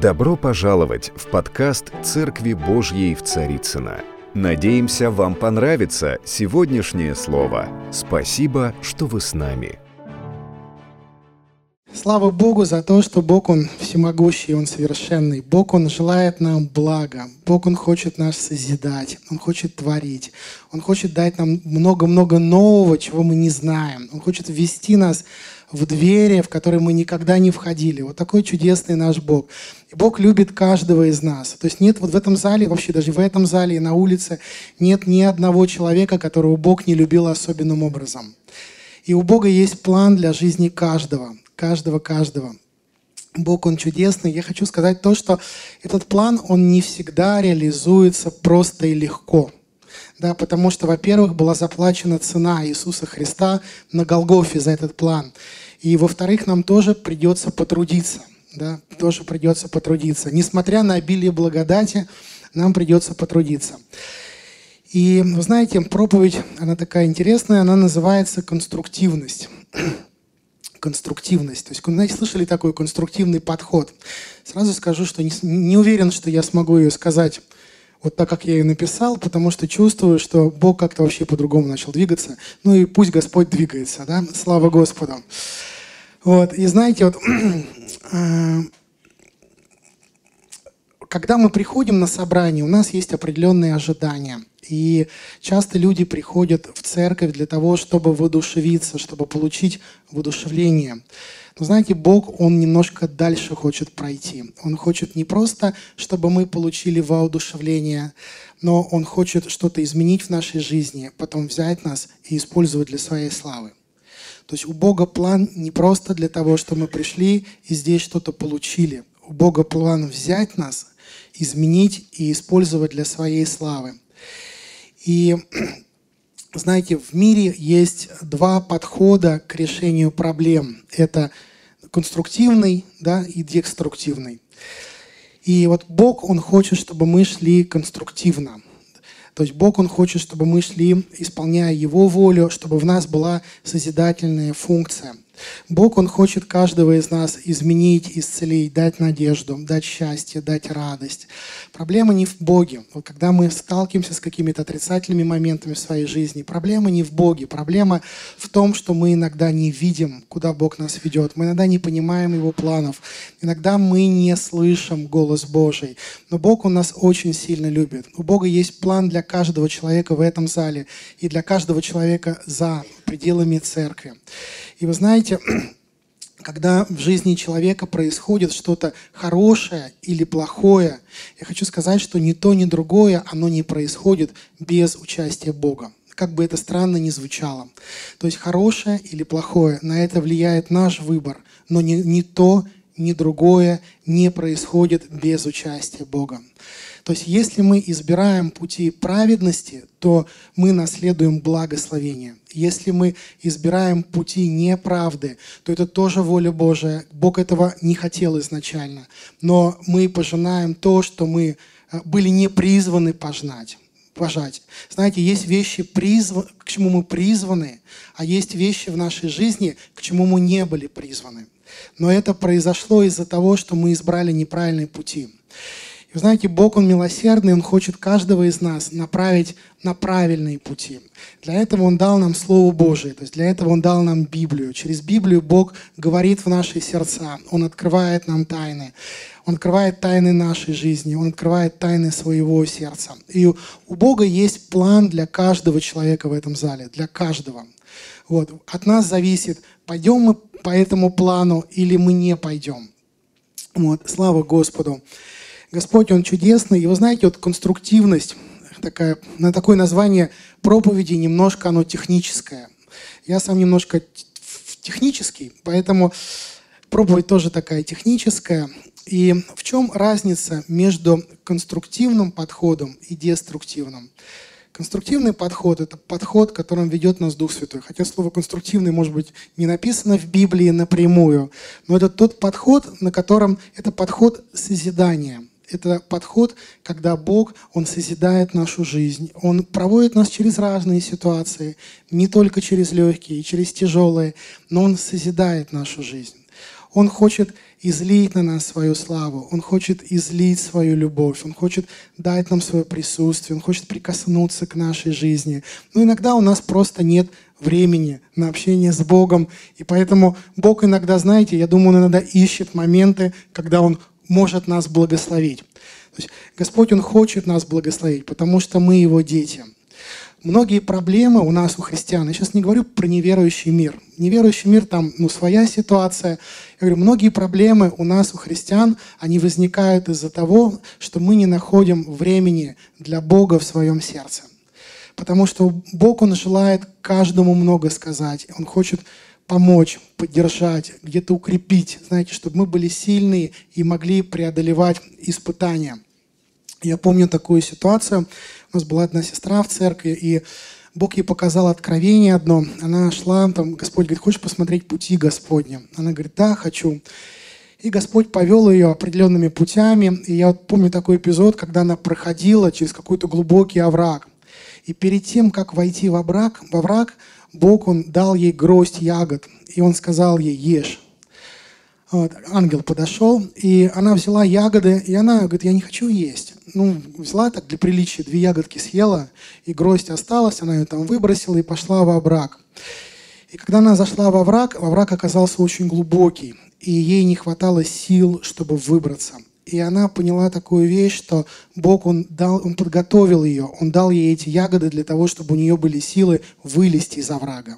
Добро пожаловать в подкаст «Церкви Божьей в Царицыно». Надеемся, вам понравится сегодняшнее слово. Спасибо, что вы с нами. Слава Богу за то, что Бог, Он всемогущий, Он совершенный. Бог, Он желает нам блага. Бог, Он хочет нас созидать. Он хочет творить. Он хочет дать нам много-много нового, чего мы не знаем. Он хочет ввести нас в двери, в которые мы никогда не входили. Вот такой чудесный наш Бог. И Бог любит каждого из нас. То есть нет вот в этом зале, вообще даже в этом зале и на улице, нет ни одного человека, которого Бог не любил особенным образом. И у Бога есть план для жизни каждого, каждого, каждого. Бог, Он чудесный. Я хочу сказать то, что этот план, он не всегда реализуется просто и легко – да, потому что, во-первых, была заплачена цена Иисуса Христа на Голгофе за этот план. И, во-вторых, нам тоже придется потрудиться, да, тоже придется потрудиться. Несмотря на обилие благодати, нам придется потрудиться. И, вы знаете, проповедь, она такая интересная, она называется «конструктивность». конструктивность. То есть, знаете, слышали такой конструктивный подход? Сразу скажу, что не, не уверен, что я смогу ее сказать вот так, как я ее написал, потому что чувствую, что Бог как-то вообще по-другому начал двигаться. Ну и пусть Господь двигается, да? Слава Господу. Вот, и знаете, вот, э, когда мы приходим на собрание, у нас есть определенные ожидания. И часто люди приходят в церковь для того, чтобы воодушевиться, чтобы получить воодушевление. Но знаете, Бог, Он немножко дальше хочет пройти. Он хочет не просто, чтобы мы получили воодушевление, но Он хочет что-то изменить в нашей жизни, потом взять нас и использовать для своей славы. То есть у Бога план не просто для того, чтобы мы пришли и здесь что-то получили. У Бога план взять нас, изменить и использовать для своей славы. И знаете, в мире есть два подхода к решению проблем. Это конструктивный да, и деструктивный. И вот Бог, Он хочет, чтобы мы шли конструктивно. То есть Бог, Он хочет, чтобы мы шли, исполняя Его волю, чтобы в нас была созидательная функция – Бог, Он хочет каждого из нас изменить, исцелить, дать надежду, дать счастье, дать радость. Проблема не в Боге. Вот когда мы сталкиваемся с какими-то отрицательными моментами в своей жизни, проблема не в Боге. Проблема в том, что мы иногда не видим, куда Бог нас ведет. Мы иногда не понимаем Его планов. Иногда мы не слышим голос Божий. Но Бог У нас очень сильно любит. У Бога есть план для каждого человека в этом зале и для каждого человека за пределами церкви. И вы знаете, когда в жизни человека происходит что-то хорошее или плохое, я хочу сказать, что ни то, ни другое, оно не происходит без участия Бога. Как бы это странно ни звучало. То есть хорошее или плохое, на это влияет наш выбор, но ни, ни то, ни другое не происходит без участия Бога. То есть если мы избираем пути праведности, то мы наследуем благословение. Если мы избираем пути неправды, то это тоже воля Божия. Бог этого не хотел изначально. Но мы пожинаем то, что мы э, были не призваны пожнать пожать. Знаете, есть вещи, призв... к чему мы призваны, а есть вещи в нашей жизни, к чему мы не были призваны. Но это произошло из-за того, что мы избрали неправильные пути. И вы знаете, Бог, Он милосердный, Он хочет каждого из нас направить на правильные пути. Для этого Он дал нам Слово Божие, то есть для этого Он дал нам Библию. Через Библию Бог говорит в наши сердца, Он открывает нам тайны. Он открывает тайны нашей жизни, Он открывает тайны своего сердца. И у Бога есть план для каждого человека в этом зале, для каждого. Вот. От нас зависит, пойдем мы по этому плану или мы не пойдем. Вот. Слава Господу. Господь, Он чудесный. И вы знаете, вот конструктивность, такая, на такое название проповеди немножко оно техническое. Я сам немножко технический, поэтому проповедь тоже такая техническая. И в чем разница между конструктивным подходом и деструктивным? Конструктивный подход – это подход, которым ведет нас Дух Святой. Хотя слово «конструктивный» может быть не написано в Библии напрямую, но это тот подход, на котором это подход созидания – это подход, когда Бог, Он созидает нашу жизнь. Он проводит нас через разные ситуации, не только через легкие, через тяжелые, но Он созидает нашу жизнь. Он хочет излить на нас свою славу, Он хочет излить свою любовь, Он хочет дать нам свое присутствие, Он хочет прикоснуться к нашей жизни. Но иногда у нас просто нет времени на общение с Богом, и поэтому Бог иногда, знаете, я думаю, Он иногда ищет моменты, когда Он может нас благословить. То есть Господь, Он хочет нас благословить, потому что мы Его дети – многие проблемы у нас, у христиан, я сейчас не говорю про неверующий мир. Неверующий мир, там ну, своя ситуация. Я говорю, многие проблемы у нас, у христиан, они возникают из-за того, что мы не находим времени для Бога в своем сердце. Потому что Бог, Он желает каждому много сказать. Он хочет помочь, поддержать, где-то укрепить, знаете, чтобы мы были сильные и могли преодолевать испытания. Я помню такую ситуацию. У нас была одна сестра в церкви, и Бог ей показал откровение одно. Она шла, там, Господь говорит, хочешь посмотреть пути Господни? Она говорит, да, хочу. И Господь повел ее определенными путями. И я вот помню такой эпизод, когда она проходила через какой-то глубокий овраг. И перед тем, как войти в овраг, в овраг Бог, Он дал ей гроздь ягод. И Он сказал ей, ешь. Вот, ангел подошел, и она взяла ягоды, и она говорит, я не хочу есть. Ну, взяла так для приличия, две ягодки съела, и гроздь осталась, она ее там выбросила и пошла во враг. И когда она зашла во враг, во враг оказался очень глубокий, и ей не хватало сил, чтобы выбраться. И она поняла такую вещь, что Бог, Он, дал, он подготовил ее, Он дал ей эти ягоды для того, чтобы у нее были силы вылезти из оврага.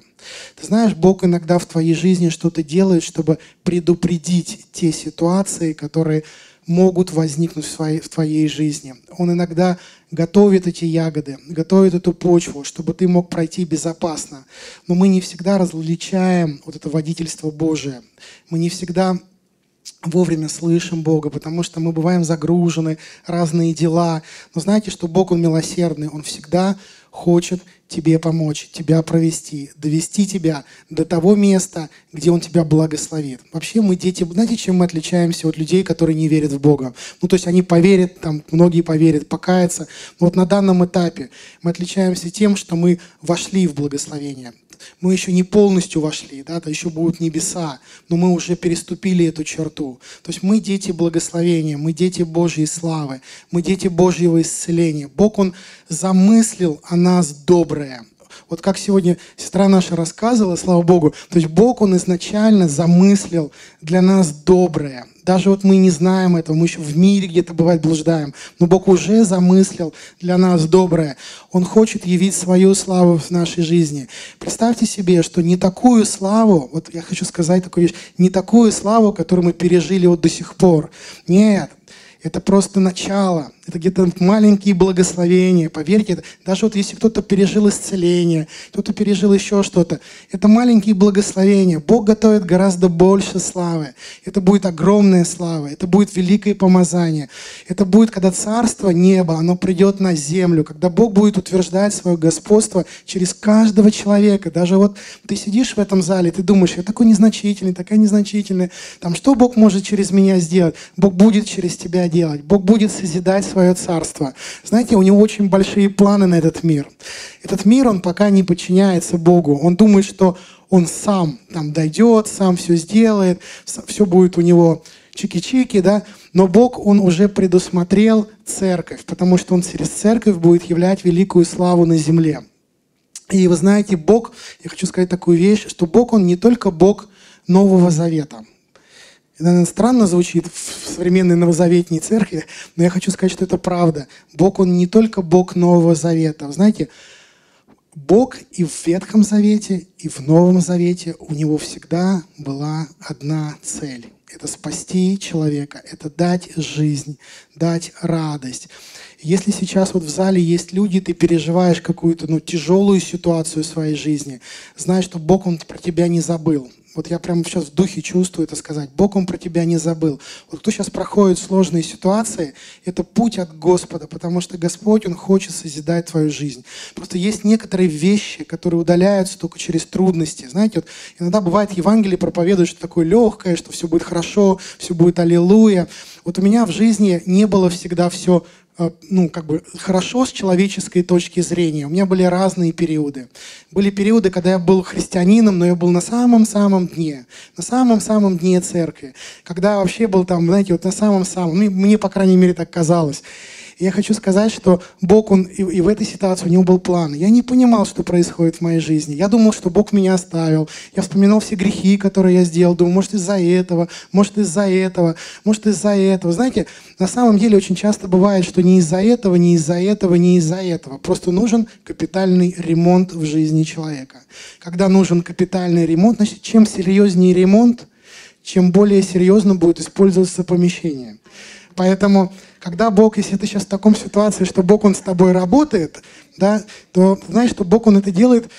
Ты знаешь, Бог иногда в твоей жизни что-то делает, чтобы предупредить те ситуации, которые могут возникнуть в, своей, в твоей жизни. Он иногда готовит эти ягоды, готовит эту почву, чтобы ты мог пройти безопасно. Но мы не всегда различаем вот это водительство Божие. Мы не всегда вовремя слышим Бога, потому что мы бываем загружены, разные дела. Но знаете, что Бог, Он милосердный, Он всегда хочет тебе помочь, тебя провести, довести тебя до того места, где Он тебя благословит. Вообще мы дети, знаете, чем мы отличаемся от людей, которые не верят в Бога? Ну, то есть они поверят, там, многие поверят, покаяться. Но вот на данном этапе мы отличаемся тем, что мы вошли в благословение мы еще не полностью вошли, да, то еще будут небеса, но мы уже переступили эту черту. То есть мы дети благословения, мы дети Божьей славы, мы дети Божьего исцеления. Бог, Он замыслил о нас доброе. Вот как сегодня сестра наша рассказывала, слава Богу, то есть Бог, Он изначально замыслил для нас доброе. Даже вот мы не знаем этого, мы еще в мире где-то бывает блуждаем, но Бог уже замыслил для нас доброе. Он хочет явить свою славу в нашей жизни. Представьте себе, что не такую славу, вот я хочу сказать такую вещь, не такую славу, которую мы пережили вот до сих пор. Нет, это просто начало, это где-то маленькие благословения. Поверьте, даже вот если кто-то пережил исцеление, кто-то пережил еще что-то, это маленькие благословения. Бог готовит гораздо больше славы. Это будет огромная слава, это будет великое помазание. Это будет, когда царство неба, оно придет на землю, когда Бог будет утверждать свое господство через каждого человека. Даже вот ты сидишь в этом зале, ты думаешь, я такой незначительный, такая незначительная. Там, что Бог может через меня сделать? Бог будет через тебя делать. Бог будет созидать свое царство. Знаете, у него очень большие планы на этот мир. Этот мир, он пока не подчиняется Богу. Он думает, что он сам там дойдет, сам все сделает, все будет у него чики-чики, да, но Бог, Он уже предусмотрел церковь, потому что Он через церковь будет являть великую славу на земле. И вы знаете, Бог, я хочу сказать такую вещь, что Бог, Он не только Бог Нового Завета. Наверное, странно звучит в современной новозаветней церкви, но я хочу сказать, что это правда. Бог, Он не только Бог Нового Завета. знаете, Бог и в Ветхом Завете, и в Новом Завете у Него всегда была одна цель. Это спасти человека, это дать жизнь, дать радость. Если сейчас вот в зале есть люди, ты переживаешь какую-то ну, тяжелую ситуацию в своей жизни, знай, что Бог, Он про тебя не забыл вот я прямо сейчас в духе чувствую это сказать, Бог Он про тебя не забыл. Вот кто сейчас проходит сложные ситуации, это путь от Господа, потому что Господь, Он хочет созидать твою жизнь. Просто есть некоторые вещи, которые удаляются только через трудности. Знаете, вот иногда бывает Евангелие проповедует, что такое легкое, что все будет хорошо, все будет аллилуйя. Вот у меня в жизни не было всегда все ну, как бы хорошо с человеческой точки зрения. У меня были разные периоды. Были периоды, когда я был христианином, но я был на самом-самом дне, на самом-самом дне церкви. Когда вообще был там, знаете, вот на самом-самом, мне, по крайней мере, так казалось я хочу сказать, что Бог, Он и, и в этой ситуации у Него был план. Я не понимал, что происходит в моей жизни. Я думал, что Бог меня оставил. Я вспоминал все грехи, которые я сделал. Думал, может, из-за этого, может, из-за этого, может, из-за этого. Знаете, на самом деле очень часто бывает, что не из-за этого, не из-за этого, не из-за этого. Просто нужен капитальный ремонт в жизни человека. Когда нужен капитальный ремонт, значит, чем серьезнее ремонт, чем более серьезно будет использоваться помещение. Поэтому когда Бог, если ты сейчас в таком ситуации, что Бог, Он с тобой работает, да, то знаешь, что Бог, Он это делает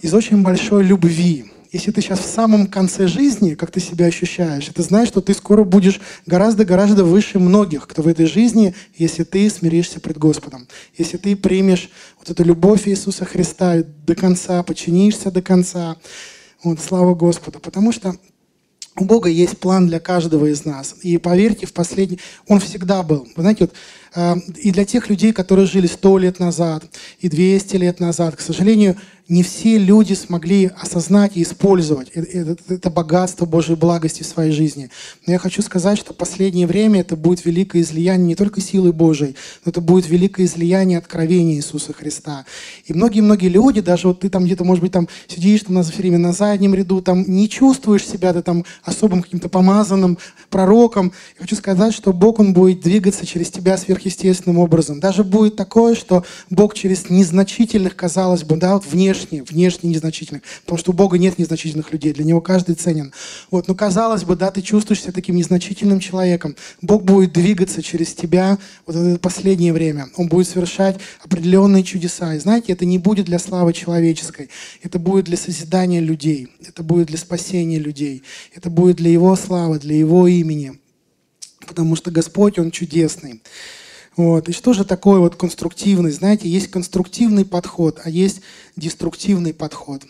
из очень большой любви. Если ты сейчас в самом конце жизни, как ты себя ощущаешь, ты знаешь, что ты скоро будешь гораздо-гораздо выше многих, кто в этой жизни, если ты смиришься пред Господом. Если ты примешь вот эту любовь Иисуса Христа до конца, подчинишься до конца. Вот, слава Господу. Потому что у Бога есть план для каждого из нас. И поверьте, в последний... Он всегда был. Вы знаете, вот и для тех людей, которые жили сто лет назад и 200 лет назад, к сожалению, не все люди смогли осознать и использовать это, это богатство Божьей благости в своей жизни. Но я хочу сказать, что в последнее время это будет великое излияние не только силы Божьей, но это будет великое излияние откровения Иисуса Христа. И многие-многие люди, даже вот ты там где-то, может быть, там сидишь там, все время на заднем ряду, там не чувствуешь себя ты там особым каким-то помазанным пророком. Я хочу сказать, что Бог, Он будет двигаться через тебя сверх сверхъестественным образом. Даже будет такое, что Бог через незначительных, казалось бы, да, вот внешне, внешне незначительных, потому что у Бога нет незначительных людей, для Него каждый ценен. Вот, но казалось бы, да, ты чувствуешь себя таким незначительным человеком. Бог будет двигаться через тебя вот это последнее время. Он будет совершать определенные чудеса. И знаете, это не будет для славы человеческой, это будет для созидания людей, это будет для спасения людей, это будет для Его славы, для Его имени потому что Господь, Он чудесный. Вот. И что же такое вот конструктивный? Знаете, есть конструктивный подход, а есть деструктивный подход.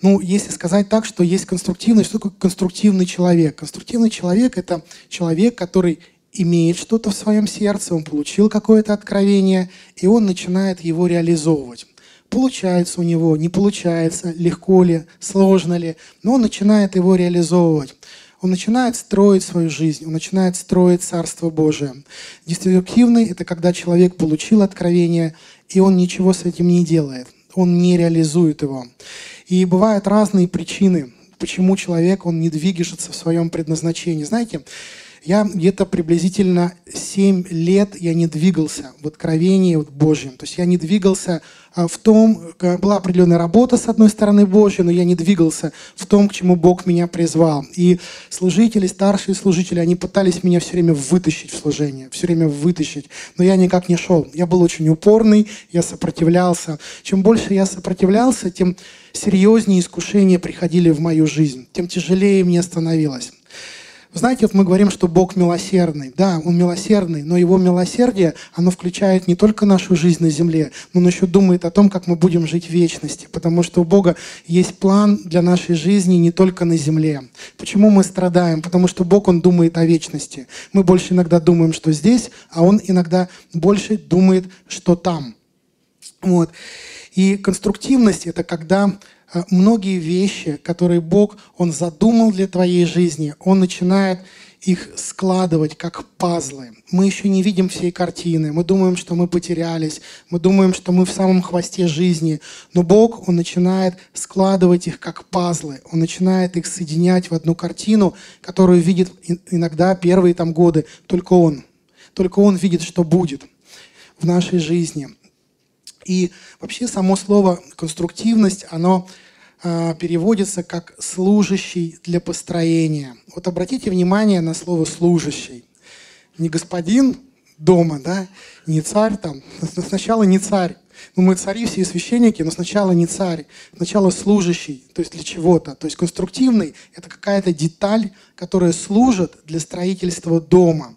Ну, если сказать так, что есть конструктивный, что такое конструктивный человек? Конструктивный человек – это человек, который имеет что-то в своем сердце, он получил какое-то откровение, и он начинает его реализовывать. Получается у него, не получается, легко ли, сложно ли, но он начинает его реализовывать он начинает строить свою жизнь, он начинает строить Царство Божие. Деструктивный – это когда человек получил откровение, и он ничего с этим не делает, он не реализует его. И бывают разные причины, почему человек, он не двигается в своем предназначении. Знаете, я где-то приблизительно 7 лет я не двигался в откровении вот Божьем. То есть я не двигался а, в том, была определенная работа с одной стороны Божьей, но я не двигался в том, к чему Бог меня призвал. И служители, старшие служители, они пытались меня все время вытащить в служение, все время вытащить, но я никак не шел. Я был очень упорный, я сопротивлялся. Чем больше я сопротивлялся, тем серьезнее искушения приходили в мою жизнь, тем тяжелее мне становилось. Знаете, вот мы говорим, что Бог милосердный. Да, Он милосердный, но Его милосердие, оно включает не только нашу жизнь на земле, но Он еще думает о том, как мы будем жить в вечности. Потому что у Бога есть план для нашей жизни не только на земле. Почему мы страдаем? Потому что Бог, Он думает о вечности. Мы больше иногда думаем, что здесь, а Он иногда больше думает, что там. Вот. И конструктивность – это когда многие вещи, которые Бог, Он задумал для твоей жизни, Он начинает их складывать как пазлы. Мы еще не видим всей картины. Мы думаем, что мы потерялись. Мы думаем, что мы в самом хвосте жизни. Но Бог, Он начинает складывать их как пазлы. Он начинает их соединять в одну картину, которую видит иногда первые там годы только Он. Только Он видит, что будет в нашей жизни. И вообще само слово «конструктивность», оно э, переводится как «служащий для построения». Вот обратите внимание на слово «служащий». Не господин дома, да, не царь там, сначала не царь. Ну, мы цари все священники, но сначала не царь, сначала служащий, то есть для чего-то. То есть конструктивный – это какая-то деталь, которая служит для строительства дома.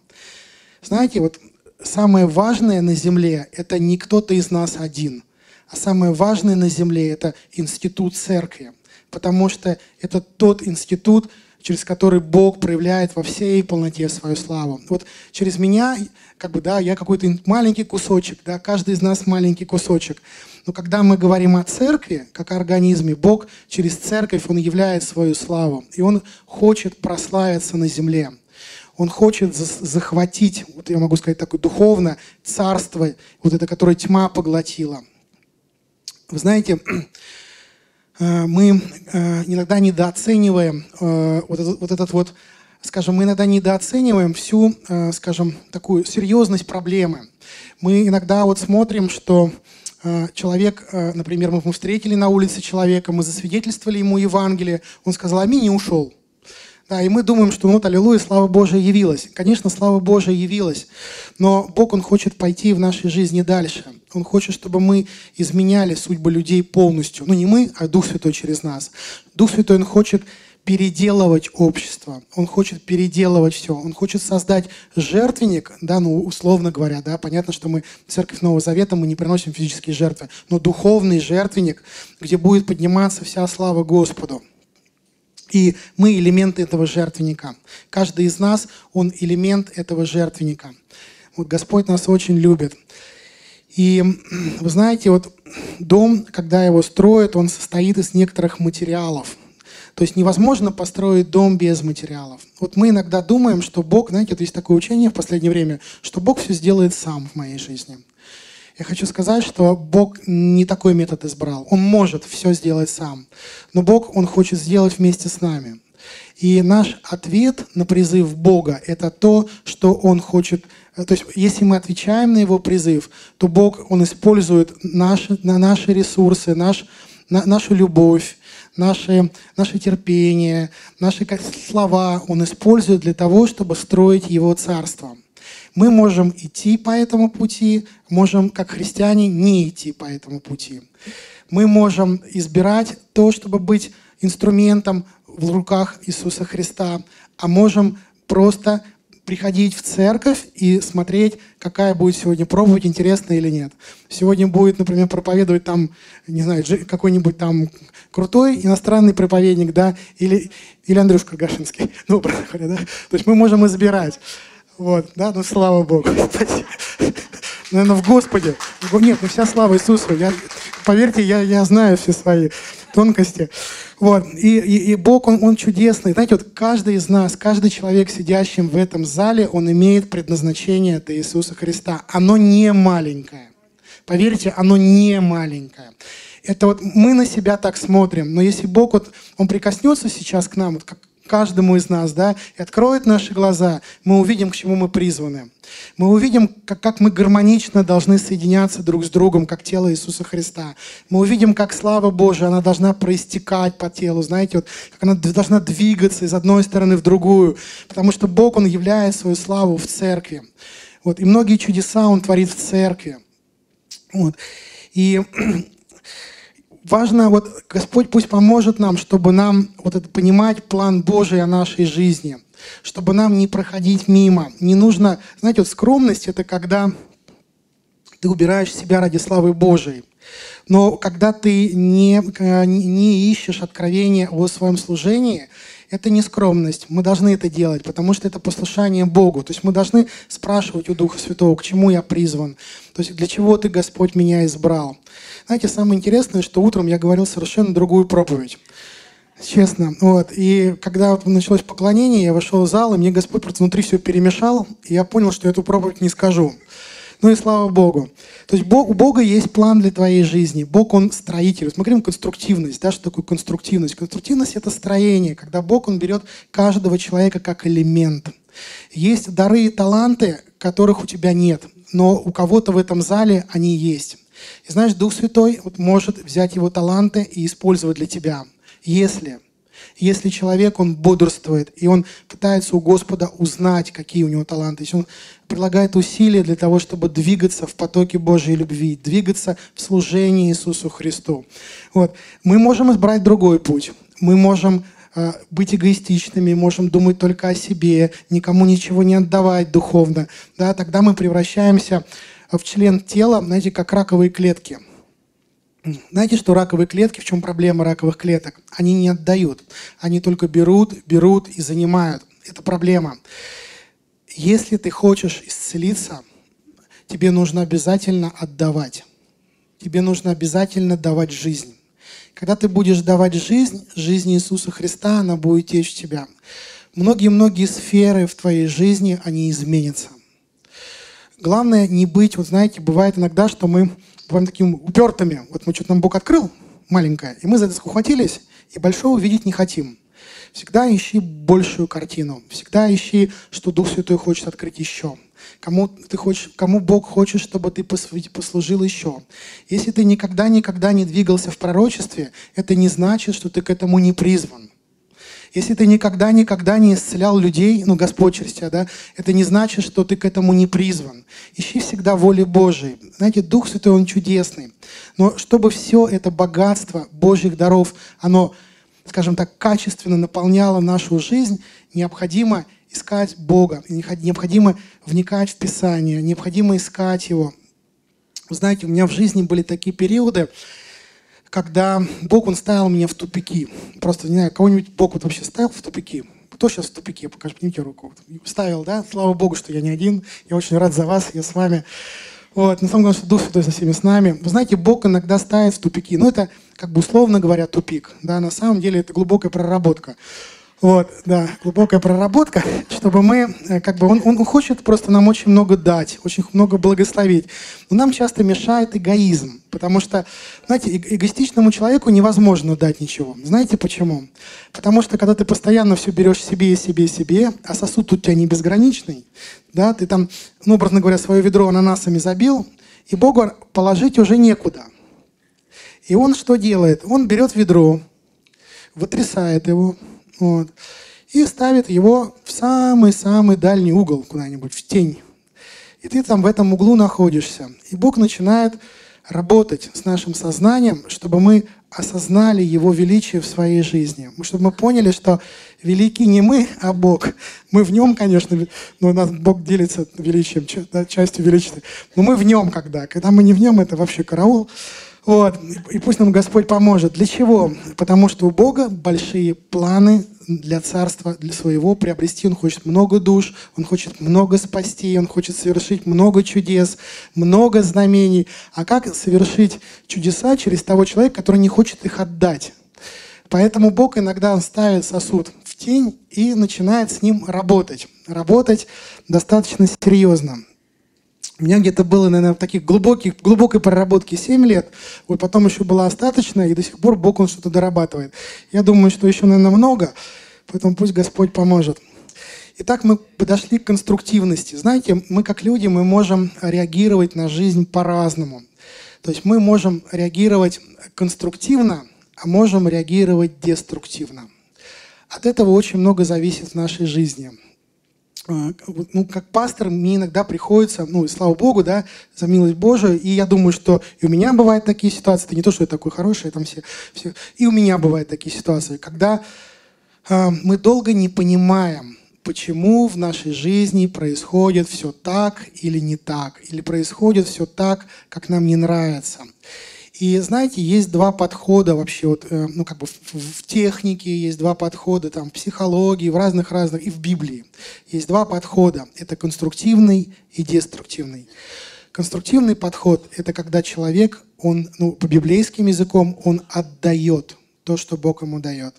Знаете, вот самое важное на земле – это не кто-то из нас один, а самое важное на земле – это институт церкви, потому что это тот институт, через который Бог проявляет во всей полноте свою славу. Вот через меня, как бы, да, я какой-то маленький кусочек, да, каждый из нас маленький кусочек. Но когда мы говорим о церкви, как о организме, Бог через церковь, Он являет свою славу. И Он хочет прославиться на земле. Он хочет захватить, вот я могу сказать такое духовное царство, вот это, которое тьма поглотила. Вы знаете, э, мы э, иногда недооцениваем э, вот этот, вот этот вот, скажем, мы иногда недооцениваем всю, скажем, такую серьезность проблемы. Мы иногда вот смотрим, что человек, например, мы встретили на улице человека, мы засвидетельствовали ему Евангелие, он сказал «Аминь» и ушел. Да, и мы думаем, что ну вот, аллилуйя, слава Божия явилась. Конечно, слава Божия явилась, но Бог, Он хочет пойти в нашей жизни дальше. Он хочет, чтобы мы изменяли судьбы людей полностью. Ну, не мы, а Дух Святой через нас. Дух Святой, Он хочет переделывать общество, он хочет переделывать все, он хочет создать жертвенник, да, ну, условно говоря, да, понятно, что мы, Церковь Нового Завета, мы не приносим физические жертвы, но духовный жертвенник, где будет подниматься вся слава Господу. И мы элементы этого жертвенника. Каждый из нас, он элемент этого жертвенника. Вот Господь нас очень любит. И вы знаете, вот дом, когда его строят, он состоит из некоторых материалов. То есть невозможно построить дом без материалов. Вот мы иногда думаем, что Бог, знаете, это есть такое учение в последнее время, что Бог все сделает сам в моей жизни. Я хочу сказать, что Бог не такой метод избрал. Он может все сделать сам. Но Бог, Он хочет сделать вместе с нами. И наш ответ на призыв Бога – это то, что Он хочет. То есть, если мы отвечаем на Его призыв, то Бог, Он использует наши, на наши ресурсы, наш, на, нашу любовь, наше, наше терпение, наши слова Он использует для того, чтобы строить Его Царство. Мы можем идти по этому пути, можем, как христиане, не идти по этому пути. Мы можем избирать то, чтобы быть инструментом в руках Иисуса Христа, а можем просто приходить в церковь и смотреть, какая будет сегодня проповедь, интересная или нет. Сегодня будет, например, проповедовать там, не знаю, какой-нибудь там крутой иностранный проповедник, да, или, или Андрюш Каргашинский, ну, говоря, да. То есть мы можем избирать. Вот, да, ну слава Богу. Наверное, в Господе. Нет, ну вся слава Иисусу. Я, поверьте, я, я знаю все свои тонкости. Вот. И, и, и Бог, он, он чудесный. Знаете, вот каждый из нас, каждый человек, сидящий в этом зале, он имеет предназначение до Иисуса Христа. Оно не маленькое. Поверьте, оно не маленькое. Это вот мы на себя так смотрим, но если Бог вот, Он прикоснется сейчас к нам, вот как каждому из нас, да, и откроет наши глаза, мы увидим, к чему мы призваны. Мы увидим, как, как мы гармонично должны соединяться друг с другом, как тело Иисуса Христа. Мы увидим, как слава Божия, она должна проистекать по телу, знаете, вот, как она должна двигаться из одной стороны в другую, потому что Бог, Он являет свою славу в церкви. Вот, и многие чудеса Он творит в церкви. Вот. И важно, вот Господь пусть поможет нам, чтобы нам вот это понимать план Божий о нашей жизни, чтобы нам не проходить мимо. Не нужно, знаете, вот скромность это когда ты убираешь себя ради славы Божией. Но когда ты не, не ищешь откровения о своем служении, это не скромность. Мы должны это делать, потому что это послушание Богу. То есть мы должны спрашивать у Духа Святого, к чему я призван. То есть для чего ты, Господь, меня избрал. Знаете, самое интересное, что утром я говорил совершенно другую проповедь. Честно. Вот. И когда вот началось поклонение, я вошел в зал, и мне Господь просто внутри все перемешал, и я понял, что эту проповедь не скажу. Ну и слава Богу. То есть Бог, у Бога есть план для твоей жизни. Бог, Он строитель. Мы конструктивность. Да, что такое конструктивность? Конструктивность – это строение, когда Бог, Он берет каждого человека как элемент. Есть дары и таланты, которых у тебя нет, но у кого-то в этом зале они есть. И знаешь, Дух Святой вот может взять его таланты и использовать для тебя, если если человек, он бодрствует, и он пытается у Господа узнать, какие у него таланты, если он прилагает усилия для того, чтобы двигаться в потоке Божьей любви, двигаться в служении Иисусу Христу. Вот. Мы можем избрать другой путь. Мы можем э, быть эгоистичными, можем думать только о себе, никому ничего не отдавать духовно. Да, тогда мы превращаемся в член тела, знаете, как раковые клетки. Знаете, что раковые клетки, в чем проблема раковых клеток? Они не отдают. Они только берут, берут и занимают. Это проблема. Если ты хочешь исцелиться, тебе нужно обязательно отдавать. Тебе нужно обязательно давать жизнь. Когда ты будешь давать жизнь, жизнь Иисуса Христа, она будет течь в тебя. Многие-многие сферы в твоей жизни, они изменятся. Главное не быть, вот знаете, бывает иногда, что мы бываем такими упертыми. Вот мы что-то нам Бог открыл, маленькое, и мы за это ухватились, и большого видеть не хотим. Всегда ищи большую картину. Всегда ищи, что Дух Святой хочет открыть еще. Кому, ты хочешь, кому Бог хочет, чтобы ты послужил еще. Если ты никогда-никогда не двигался в пророчестве, это не значит, что ты к этому не призван. Если ты никогда-никогда не исцелял людей, ну, Господь через тебя, да, это не значит, что ты к этому не призван. Ищи всегда воли Божией. Знаете, Дух Святой, Он чудесный. Но чтобы все это богатство Божьих даров, оно, скажем так, качественно наполняло нашу жизнь, необходимо искать Бога, необходимо вникать в Писание, необходимо искать Его. Вы знаете, у меня в жизни были такие периоды, когда Бог, Он ставил меня в тупики. Просто, не знаю, кого-нибудь Бог вот вообще ставил в тупики? Кто сейчас в тупике? Покажи, поднимите руку. Ставил, да? Слава Богу, что я не один. Я очень рад за вас, я с вами. Вот. На самом деле, что Дух Святой со всеми с нами. Вы знаете, Бог иногда ставит в тупики. Ну, это, как бы условно говоря, тупик. Да? На самом деле, это глубокая проработка. Вот, да, глубокая проработка, чтобы мы, э, как бы, он, он хочет просто нам очень много дать, очень много благословить. Но нам часто мешает эгоизм, потому что, знаете, эгоистичному человеку невозможно дать ничего. Знаете почему? Потому что, когда ты постоянно все берешь себе, себе, себе, а сосуд у тебя не безграничный, да, ты там, ну, образно говоря, свое ведро ананасами забил, и Богу положить уже некуда. И он что делает? Он берет ведро, вытрясает его, вот. И ставит его в самый-самый дальний угол куда-нибудь, в тень. И ты там в этом углу находишься. И Бог начинает работать с нашим сознанием, чтобы мы осознали Его величие в своей жизни. Чтобы мы поняли, что велики не мы, а Бог. Мы в Нем, конечно, но у нас Бог делится величием, частью величия. Но мы в Нем когда. Когда мы не в Нем, это вообще караул. Вот. И пусть нам Господь поможет. Для чего? Потому что у Бога большие планы для царства, для своего приобрести. Он хочет много душ, он хочет много спасти, он хочет совершить много чудес, много знамений. А как совершить чудеса через того человека, который не хочет их отдать? Поэтому Бог иногда ставит сосуд в тень и начинает с ним работать. Работать достаточно серьезно. У меня где-то было, наверное, в таких глубоких, глубокой проработке 7 лет. Вот потом еще была остаточная, и до сих пор Бог он что-то дорабатывает. Я думаю, что еще, наверное, много, поэтому пусть Господь поможет. Итак, мы подошли к конструктивности. Знаете, мы как люди, мы можем реагировать на жизнь по-разному. То есть мы можем реагировать конструктивно, а можем реагировать деструктивно. От этого очень много зависит в нашей жизни. А, ну, как пастор, мне иногда приходится, ну, и слава Богу, да, за милость Божию, и я думаю, что и у меня бывают такие ситуации, это не то, что я такой хороший, там все, все. И у меня бывают такие ситуации, когда э, мы долго не понимаем, почему в нашей жизни происходит все так или не так, или происходит все так, как нам не нравится. И знаете, есть два подхода вообще, вот, э, ну как бы в, в технике есть два подхода, там в психологии, в разных-разных, и в Библии. Есть два подхода. Это конструктивный и деструктивный. Конструктивный подход – это когда человек, он, ну, по библейским языком, он отдает то, что Бог ему дает.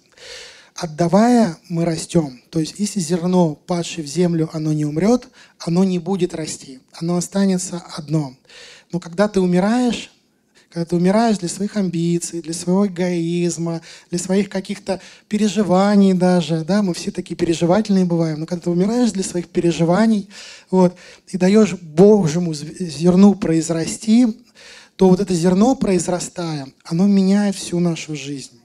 Отдавая, мы растем. То есть, если зерно, падшее в землю, оно не умрет, оно не будет расти. Оно останется одно. Но когда ты умираешь, когда ты умираешь для своих амбиций, для своего эгоизма, для своих каких-то переживаний даже, да, мы все такие переживательные бываем, но когда ты умираешь для своих переживаний, вот, и даешь Божьему зерну произрасти, то вот это зерно, произрастая, оно меняет всю нашу жизнь.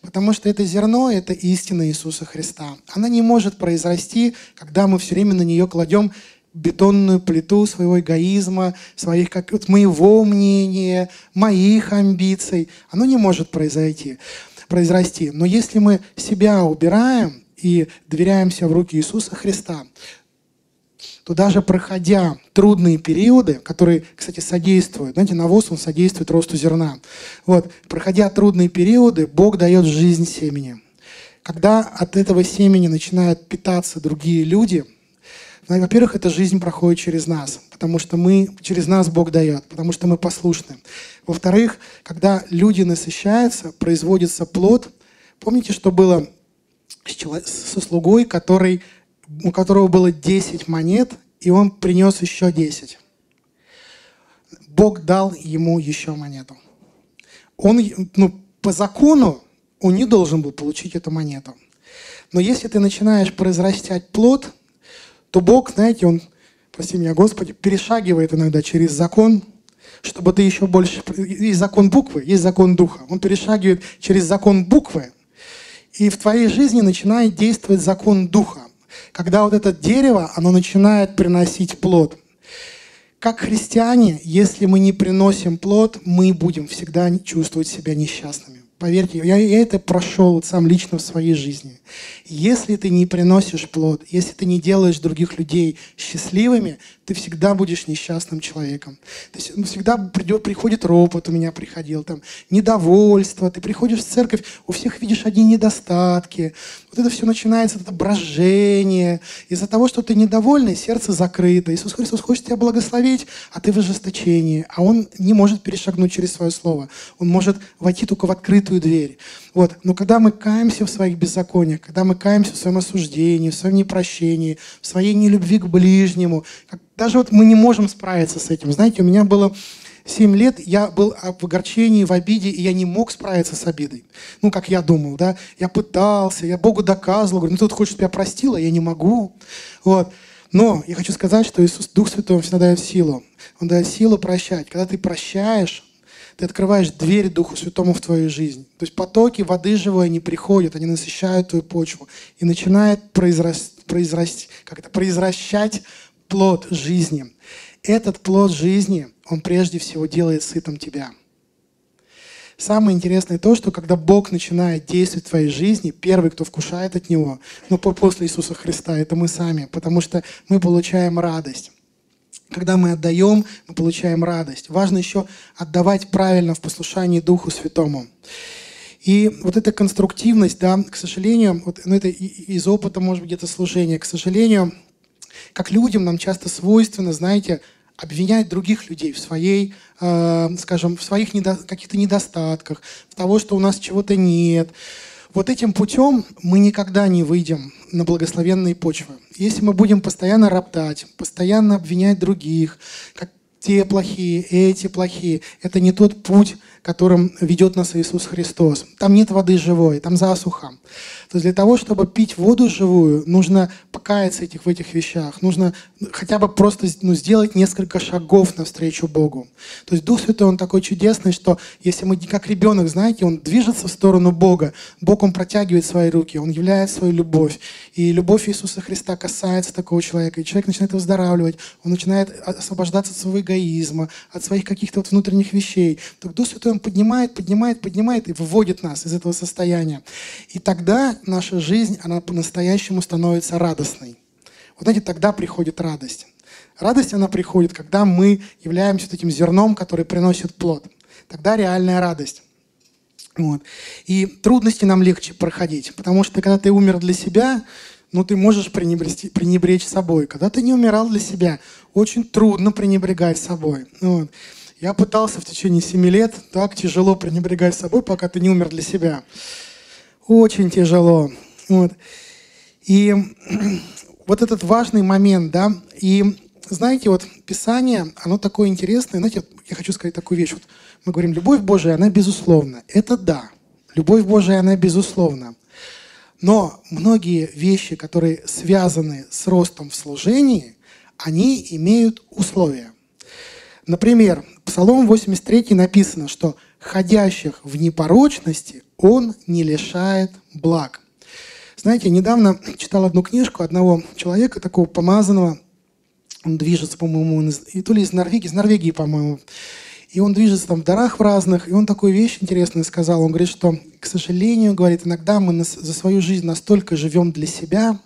Потому что это зерно – это истина Иисуса Христа. Она не может произрасти, когда мы все время на нее кладем бетонную плиту своего эгоизма, своих, как вот моего мнения, моих амбиций. Оно не может произойти, произрасти. Но если мы себя убираем и доверяемся в руки Иисуса Христа, то даже проходя трудные периоды, которые, кстати, содействуют, знаете, навоз, он содействует росту зерна. Вот, проходя трудные периоды, Бог дает жизнь семени. Когда от этого семени начинают питаться другие люди, во-первых, эта жизнь проходит через нас, потому что мы, через нас Бог дает, потому что мы послушны. Во-вторых, когда люди насыщаются, производится плод. Помните, что было со слугой, который у которого было 10 монет, и он принес еще 10. Бог дал ему еще монету. Он, ну, по закону, он не должен был получить эту монету. Но если ты начинаешь произрастать плод, то Бог, знаете, Он, прости меня, Господи, перешагивает иногда через закон, чтобы ты еще больше... Есть закон буквы, есть закон духа. Он перешагивает через закон буквы, и в твоей жизни начинает действовать закон духа когда вот это дерево, оно начинает приносить плод. Как христиане, если мы не приносим плод, мы будем всегда чувствовать себя несчастными. Поверьте, я, я это прошел сам лично в своей жизни. Если ты не приносишь плод, если ты не делаешь других людей счастливыми, ты всегда будешь несчастным человеком. То есть ну, всегда придет, приходит ропот, у меня приходил, там, недовольство, ты приходишь в церковь, у всех видишь одни недостатки. Вот это все начинается, это брожение. Из-за того, что ты недовольный, сердце закрыто. Иисус Христос хочет тебя благословить, а ты в ожесточении. А Он не может перешагнуть через свое слово. Он может войти только в открытую дверь. Вот. Но когда мы каемся в своих беззакониях, когда мы каемся в своем осуждении, в своем непрощении, в своей нелюбви к ближнему, даже вот мы не можем справиться с этим. Знаете, у меня было 7 лет я был в огорчении, в обиде, и я не мог справиться с обидой. Ну, как я думал, да. Я пытался, я Богу доказывал, говорю, ну, тут хочет, чтобы я а я не могу. Вот. Но я хочу сказать, что Иисус, Дух Святой, всегда дает силу. Он дает силу прощать. Когда ты прощаешь, ты открываешь дверь Духу Святому в твою жизнь. То есть потоки воды живой, они приходят, они насыщают твою почву. И начинает произраст, произраст, как это, произращать плод жизни. Этот плод жизни, он прежде всего делает сытым тебя. Самое интересное то, что когда Бог начинает действовать в твоей жизни, первый, кто вкушает от Него, ну, после Иисуса Христа, это мы сами, потому что мы получаем радость. Когда мы отдаем, мы получаем радость. Важно еще отдавать правильно в послушании Духу Святому. И вот эта конструктивность, да, к сожалению, вот, ну, это из опыта, может быть, где-то служения, к сожалению, как людям нам часто свойственно, знаете, обвинять других людей в своей, э, скажем, в своих недо, каких-то недостатках, в того, что у нас чего-то нет. Вот этим путем мы никогда не выйдем на благословенные почвы. Если мы будем постоянно роптать, постоянно обвинять других, как те плохие, эти плохие, это не тот путь, которым ведет нас Иисус Христос. Там нет воды живой, там засуха. То есть для того, чтобы пить воду живую, нужно покаяться этих, в этих вещах. Нужно хотя бы просто ну, сделать несколько шагов навстречу Богу. То есть Дух Святой, Он такой чудесный, что если мы, как ребенок, знаете, Он движется в сторону Бога, Бог, Он протягивает свои руки, Он являет свою любовь. И любовь Иисуса Христа касается такого человека, и человек начинает выздоравливать, он начинает освобождаться от своего эгоизма, от своих каких-то вот внутренних вещей. Так Дух Святой, Он поднимает, поднимает, поднимает и выводит нас из этого состояния. И тогда наша жизнь, она по-настоящему становится радостной. Вот знаете, тогда приходит радость. Радость, она приходит, когда мы являемся этим зерном, который приносит плод. Тогда реальная радость. Вот. И трудности нам легче проходить, потому что когда ты умер для себя, ну ты можешь пренебречь, пренебречь собой. Когда ты не умирал для себя, очень трудно пренебрегать собой. Вот. Я пытался в течение семи лет так тяжело пренебрегать собой, пока ты не умер для себя. Очень тяжело. Вот. И вот этот важный момент, да, и знаете, вот Писание, оно такое интересное. Знаете, я хочу сказать такую вещь. Вот мы говорим, любовь Божия, она безусловна. Это да. Любовь Божия, она безусловна. Но многие вещи, которые связаны с ростом в служении, они имеют условия. Например, Псалом 83 написано, что ходящих в непорочности он не лишает благ. Знаете, недавно читал одну книжку одного человека, такого помазанного, он движется, по-моему, и то ли из Норвегии, из Норвегии, по-моему, и он движется там в дарах в разных, и он такую вещь интересную сказал. Он говорит, что, к сожалению, говорит, иногда мы за свою жизнь настолько живем для себя,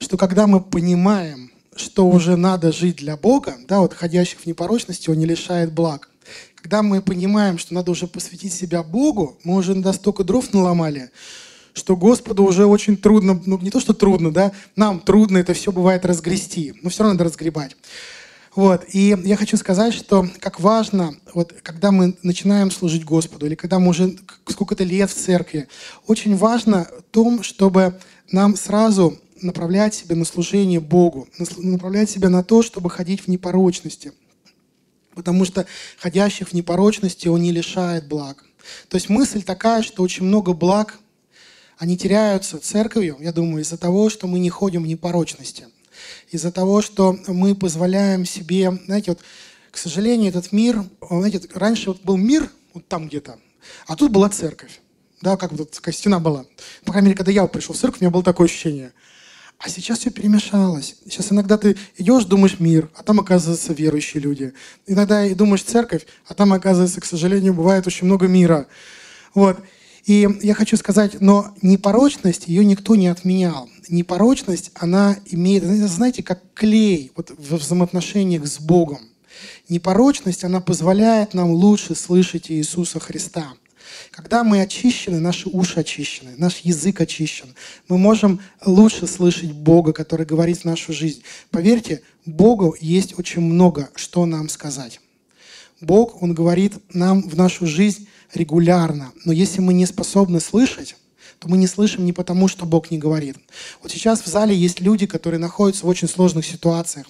что когда мы понимаем, что уже надо жить для Бога, да, вот ходящих в непорочности, он не лишает благ. Когда мы понимаем, что надо уже посвятить себя Богу, мы уже настолько дров наломали, что Господу уже очень трудно, ну не то, что трудно, да, нам трудно это все бывает разгрести, но все равно надо разгребать. Вот. И я хочу сказать, что как важно, вот, когда мы начинаем служить Господу, или когда мы уже сколько-то лет в церкви, очень важно том, чтобы нам сразу направлять себя на служение Богу, направлять себя на то, чтобы ходить в непорочности. Потому что ходящих в непорочности он не лишает благ. То есть мысль такая, что очень много благ, они теряются церковью, я думаю, из-за того, что мы не ходим в непорочности – из-за того, что мы позволяем себе, знаете, вот, к сожалению, этот мир, знаете, раньше вот был мир вот там где-то, а тут была церковь. Да, как вот такая стена была. По крайней мере, когда я пришел в церковь, у меня было такое ощущение. А сейчас все перемешалось. Сейчас иногда ты идешь, думаешь мир, а там оказываются верующие люди. Иногда и думаешь церковь, а там оказывается, к сожалению, бывает очень много мира. Вот. И я хочу сказать, но непорочность, ее никто не отменял. Непорочность, она имеет, знаете, как клей вот в взаимоотношениях с Богом. Непорочность, она позволяет нам лучше слышать Иисуса Христа. Когда мы очищены, наши уши очищены, наш язык очищен, мы можем лучше слышать Бога, который говорит в нашу жизнь. Поверьте, Богу есть очень много, что нам сказать. Бог, Он говорит нам в нашу жизнь регулярно. Но если мы не способны слышать, то мы не слышим не потому, что Бог не говорит. Вот сейчас в зале есть люди, которые находятся в очень сложных ситуациях.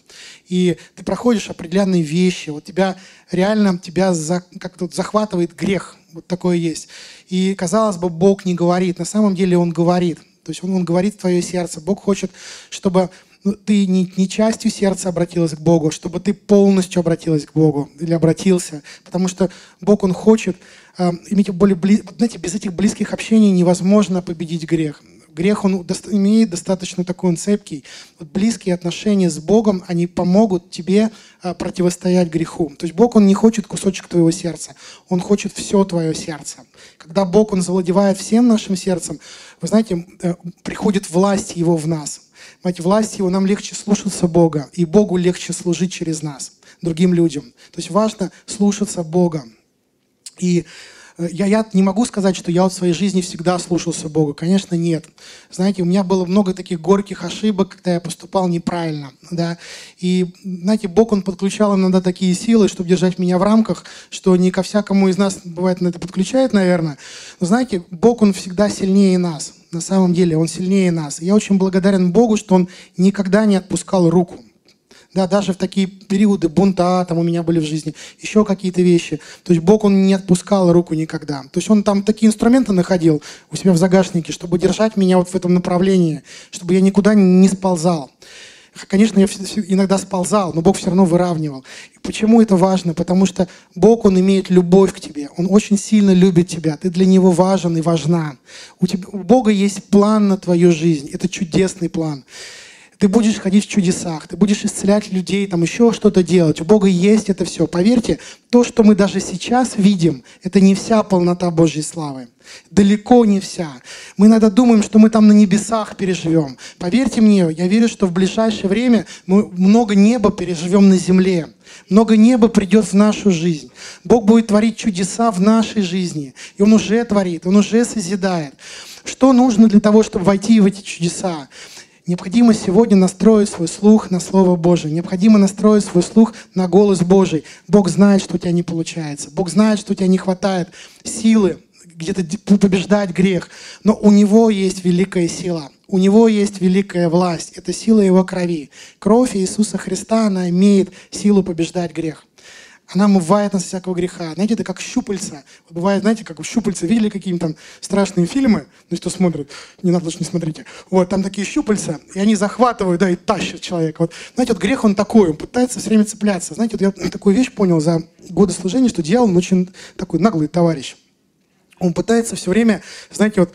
И ты проходишь определенные вещи, вот тебя реально тебя за, как тут захватывает грех. Вот такое есть. И казалось бы, Бог не говорит. На самом деле Он говорит. То есть Он, он говорит в твое сердце. Бог хочет, чтобы ну, ты не, не частью сердца обратилась к Богу, чтобы ты полностью обратилась к Богу или обратился. Потому что Бог, Он хочет э, иметь более бли... Знаете, без этих близких общений невозможно победить грех. Грех, он имеет достаточно такой он цепкий. Вот близкие отношения с Богом, они помогут тебе э, противостоять греху. То есть Бог, Он не хочет кусочек твоего сердца, Он хочет все твое сердце. Когда Бог, Он завладевает всем нашим сердцем, вы знаете, э, приходит власть Его в нас. Мать, власть Его, нам легче слушаться Бога, и Богу легче служить через нас, другим людям. То есть важно слушаться Бога. И я, я не могу сказать, что я в своей жизни всегда слушался Бога. Конечно, нет. Знаете, у меня было много таких горьких ошибок, когда я поступал неправильно. Да? И, знаете, Бог, Он подключал иногда такие силы, чтобы держать меня в рамках, что не ко всякому из нас, бывает, на это подключает, наверное. Но, знаете, Бог, Он всегда сильнее нас на самом деле Он сильнее нас. я очень благодарен Богу, что Он никогда не отпускал руку. Да, даже в такие периоды бунта там у меня были в жизни, еще какие-то вещи. То есть Бог, Он не отпускал руку никогда. То есть Он там такие инструменты находил у себя в загашнике, чтобы держать меня вот в этом направлении, чтобы я никуда не сползал. Конечно, я иногда сползал, но Бог все равно выравнивал. И почему это важно? Потому что Бог, Он имеет любовь к тебе. Он очень сильно любит тебя. Ты для Него важен и важна. У, тебя, у Бога есть план на твою жизнь. Это чудесный план. Ты будешь ходить в чудесах, ты будешь исцелять людей, там еще что-то делать. У Бога есть это все. Поверьте, то, что мы даже сейчас видим, это не вся полнота Божьей славы. Далеко не вся. Мы иногда думаем, что мы там на небесах переживем. Поверьте мне, я верю, что в ближайшее время мы много неба переживем на земле. Много неба придет в нашу жизнь. Бог будет творить чудеса в нашей жизни. И Он уже творит, Он уже созидает. Что нужно для того, чтобы войти в эти чудеса? Необходимо сегодня настроить свой слух на Слово Божие. Необходимо настроить свой слух на голос Божий. Бог знает, что у тебя не получается. Бог знает, что у тебя не хватает силы где-то побеждать грех. Но у Него есть великая сила. У Него есть великая власть. Это сила Его крови. Кровь Иисуса Христа, она имеет силу побеждать грех. Она омывает нас всякого греха. Знаете, это как щупальца. Бывает, знаете, как щупальца. Видели какие-нибудь там страшные фильмы? Ну, что смотрят, не надо, лучше не смотрите. Вот, там такие щупальца, и они захватывают, да, и тащат человека. Вот, знаете, вот грех, он такой, он пытается все время цепляться. Знаете, вот я такую вещь понял за годы служения, что дьявол, он очень такой наглый товарищ. Он пытается все время, знаете, вот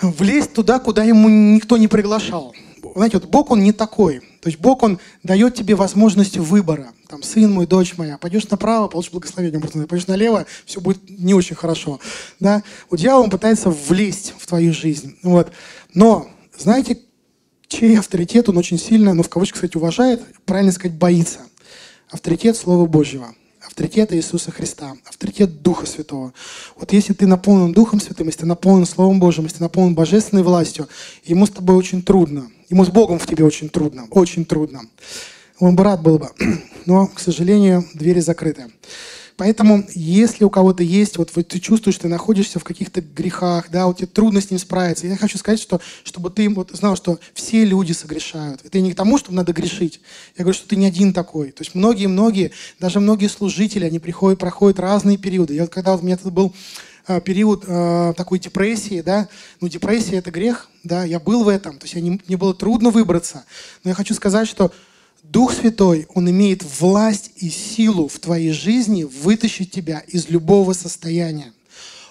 влезть туда, куда ему никто не приглашал. Знаете, вот Бог, Он не такой. То есть Бог, Он дает тебе возможность выбора. Там, сын мой, дочь моя, пойдешь направо, получишь благословение, пойдешь налево, все будет не очень хорошо. Да? У дьявола он пытается влезть в твою жизнь. Вот. Но, знаете, чей авторитет он очень сильно, ну в кавычках, кстати, уважает, правильно сказать, боится. Авторитет Слова Божьего авторитета Иисуса Христа, авторитет Духа Святого. Вот если ты наполнен Духом Святым, если ты наполнен Словом Божьим, если ты наполнен Божественной властью, ему с тобой очень трудно. Ему с Богом в тебе очень трудно, очень трудно. Он бы рад был бы, но, к сожалению, двери закрыты. Поэтому, если у кого-то есть, вот, вот ты чувствуешь, ты находишься в каких-то грехах, да, вот тебе трудно с ним справиться, я хочу сказать, что чтобы ты вот знал, что все люди согрешают. Это не к тому, что надо грешить. Я говорю, что ты не один такой. То есть многие-многие, даже многие служители, они приходят, проходят разные периоды. Я вот когда у меня тут был период э, такой депрессии, да, ну депрессия это грех, да, я был в этом, то есть я не, мне было трудно выбраться, но я хочу сказать, что Дух Святой, Он имеет власть и силу в твоей жизни вытащить тебя из любого состояния.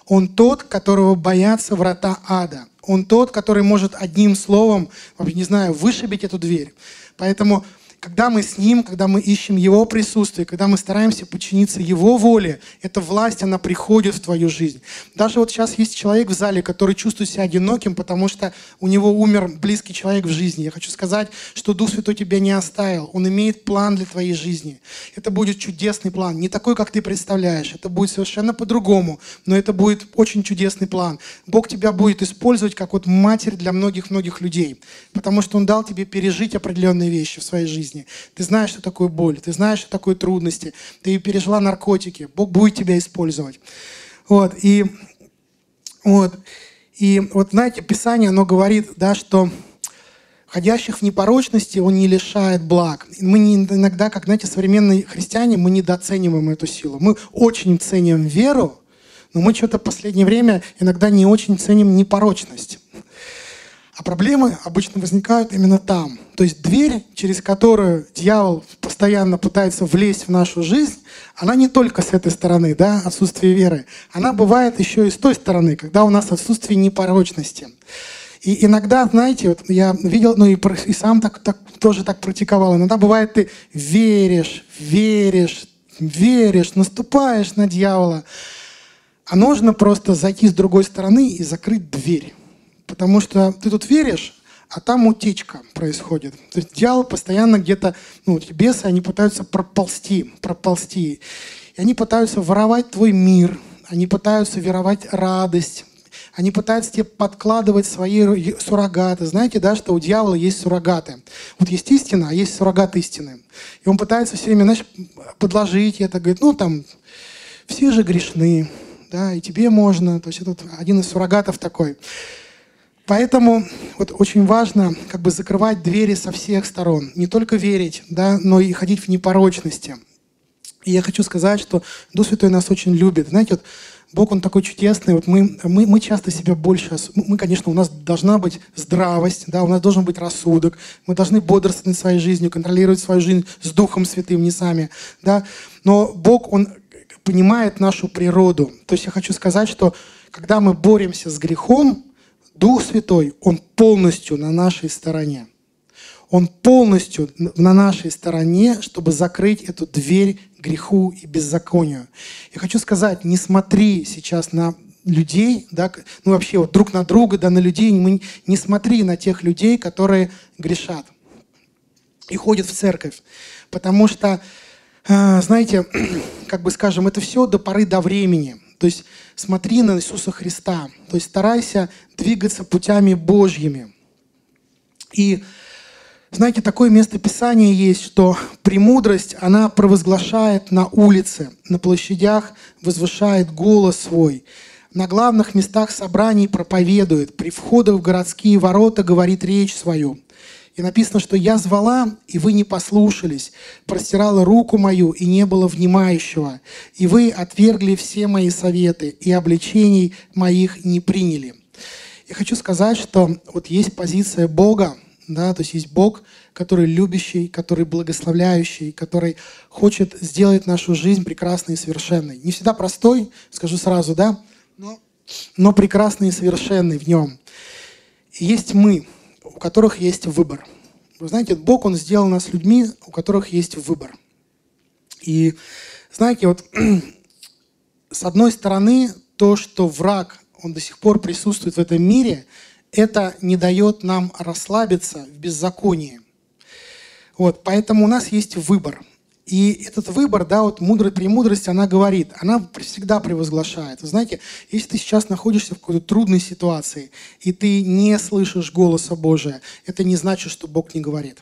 Он тот, которого боятся врата ада. Он тот, который может одним словом, не знаю, вышибить эту дверь. Поэтому когда мы с Ним, когда мы ищем Его присутствие, когда мы стараемся подчиниться Его воле, эта власть, она приходит в твою жизнь. Даже вот сейчас есть человек в зале, который чувствует себя одиноким, потому что у него умер близкий человек в жизни. Я хочу сказать, что Дух Святой тебя не оставил. Он имеет план для твоей жизни. Это будет чудесный план. Не такой, как ты представляешь. Это будет совершенно по-другому. Но это будет очень чудесный план. Бог тебя будет использовать как вот матерь для многих-многих людей. Потому что Он дал тебе пережить определенные вещи в своей жизни жизни. Ты знаешь, что такое боль, ты знаешь, что такое трудности, ты пережила наркотики. Бог будет тебя использовать. Вот, и вот, и вот знаете, Писание, оно говорит, да, что ходящих в непорочности он не лишает благ. Мы не, иногда, как, знаете, современные христиане, мы недооцениваем эту силу. Мы очень ценим веру, но мы что-то в последнее время иногда не очень ценим непорочность. А проблемы обычно возникают именно там. То есть дверь, через которую дьявол постоянно пытается влезть в нашу жизнь, она не только с этой стороны, да, отсутствие веры. Она бывает еще и с той стороны, когда у нас отсутствие непорочности. И иногда, знаете, вот я видел, ну и, и сам так, так, тоже так практиковал. Иногда бывает, ты веришь, веришь, веришь, наступаешь на дьявола. А нужно просто зайти с другой стороны и закрыть дверь. Потому что ты тут веришь, а там утечка происходит. То есть дьявол постоянно где-то, ну, бесы, они пытаются проползти, проползти. И они пытаются воровать твой мир, они пытаются веровать радость, они пытаются тебе подкладывать свои суррогаты. Знаете, да, что у дьявола есть суррогаты. Вот есть истина, а есть суррогат истины. И он пытается все время, знаешь, подложить это, говорит, ну там, все же грешны, да, и тебе можно. То есть это один из суррогатов такой. Поэтому вот очень важно как бы закрывать двери со всех сторон. Не только верить, да, но и ходить в непорочности. И я хочу сказать, что Дух Святой нас очень любит. Знаете, вот Бог, Он такой чудесный. Вот мы, мы, мы часто себя больше... Мы, конечно, у нас должна быть здравость, да, у нас должен быть рассудок. Мы должны бодрствовать над своей жизнью, контролировать свою жизнь с Духом Святым, не сами. Да. Но Бог, Он понимает нашу природу. То есть я хочу сказать, что когда мы боремся с грехом, Дух Святой, Он полностью на нашей стороне. Он полностью на нашей стороне, чтобы закрыть эту дверь греху и беззаконию. Я хочу сказать, не смотри сейчас на людей, да, ну вообще вот друг на друга, да, на людей, мы, не смотри на тех людей, которые грешат и ходят в церковь. Потому что, э, знаете, как бы скажем, это все до поры до времени. То есть смотри на Иисуса Христа. То есть старайся двигаться путями Божьими. И знаете, такое место Писания есть, что премудрость, она провозглашает на улице, на площадях возвышает голос свой, на главных местах собраний проповедует, при входах в городские ворота говорит речь свою. И написано, что я звала, и вы не послушались, простирала руку мою, и не было внимающего, и вы отвергли все мои советы, и обличений моих не приняли. Я хочу сказать, что вот есть позиция Бога, да, то есть есть Бог, который любящий, который благословляющий, который хочет сделать нашу жизнь прекрасной и совершенной. Не всегда простой, скажу сразу, да, но, но прекрасный и совершенный в нем. И есть мы, у которых есть выбор. Вы знаете, Бог, Он сделал нас людьми, у которых есть выбор. И знаете, вот с одной стороны, то, что враг, он до сих пор присутствует в этом мире, это не дает нам расслабиться в беззаконии. Вот, поэтому у нас есть выбор. И этот выбор, да, вот мудрая премудрость, она говорит, она всегда превозглашает. Вы знаете, если ты сейчас находишься в какой-то трудной ситуации, и ты не слышишь голоса Божия, это не значит, что Бог не говорит.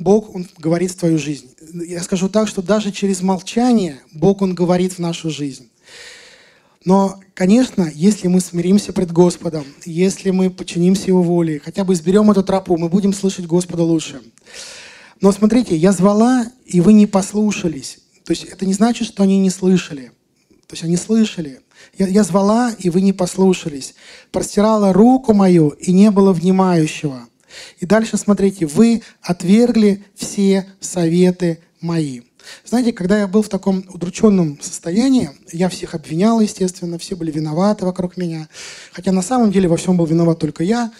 Бог, Он говорит в твою жизнь. Я скажу так, что даже через молчание Бог, Он говорит в нашу жизнь. Но, конечно, если мы смиримся пред Господом, если мы подчинимся Его воле, хотя бы изберем эту тропу, мы будем слышать Господа лучше. Но смотрите, я звала, и вы не послушались. То есть это не значит, что они не слышали. То есть они слышали. Я, я звала, и вы не послушались. Простирала руку мою, и не было внимающего. И дальше смотрите, вы отвергли все советы мои. Знаете, когда я был в таком удрученном состоянии, я всех обвинял, естественно, все были виноваты вокруг меня. Хотя на самом деле во всем был виноват только я.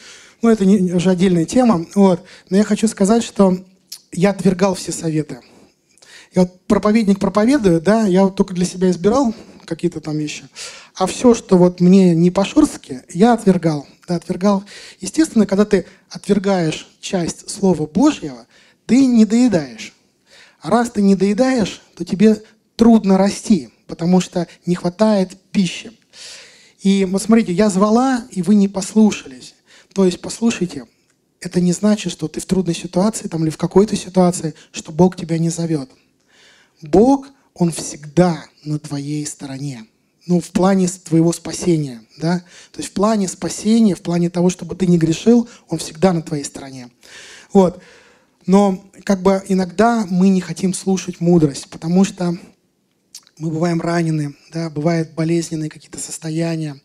Но это не, уже отдельная тема. Вот. Но я хочу сказать, что я отвергал все советы. Я вот проповедник проповедую, да, я вот только для себя избирал какие-то там вещи. А все, что вот мне не по-шурски, я отвергал. Да, отвергал. Естественно, когда ты отвергаешь часть Слова Божьего, ты не доедаешь. А раз ты не доедаешь, то тебе трудно расти, потому что не хватает пищи. И вот смотрите, я звала, и вы не послушались. То есть, послушайте, это не значит, что ты в трудной ситуации там, или в какой-то ситуации, что Бог тебя не зовет. Бог, Он всегда на твоей стороне. Ну, в плане твоего спасения, да? То есть в плане спасения, в плане того, чтобы ты не грешил, Он всегда на твоей стороне. Вот. Но как бы иногда мы не хотим слушать мудрость, потому что мы бываем ранены, да, бывают болезненные какие-то состояния.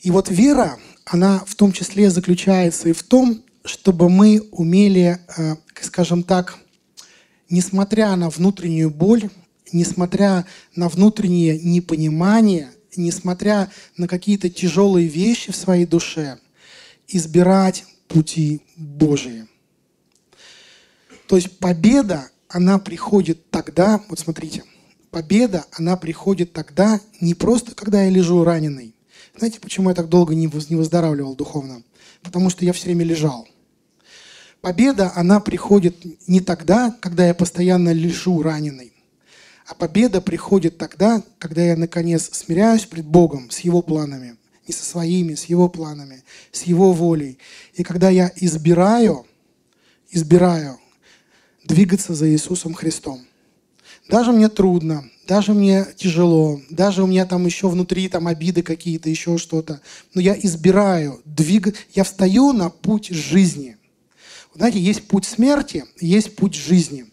И вот вера, она в том числе заключается и в том, чтобы мы умели, э, скажем так, несмотря на внутреннюю боль, несмотря на внутреннее непонимание, несмотря на какие-то тяжелые вещи в своей душе, избирать пути Божии. То есть победа, она приходит тогда, вот смотрите, победа, она приходит тогда не просто, когда я лежу раненый. Знаете, почему я так долго не выздоравливал духовно? потому что я все время лежал. Победа, она приходит не тогда, когда я постоянно лежу раненый, а победа приходит тогда, когда я наконец смиряюсь пред Богом с Его планами, не со своими, с Его планами, с Его волей. И когда я избираю, избираю двигаться за Иисусом Христом. Даже мне трудно, даже мне тяжело, даже у меня там еще внутри там обиды какие-то, еще что-то. Но я избираю двигать, я встаю на путь жизни. Знаете, есть путь смерти, есть путь жизни.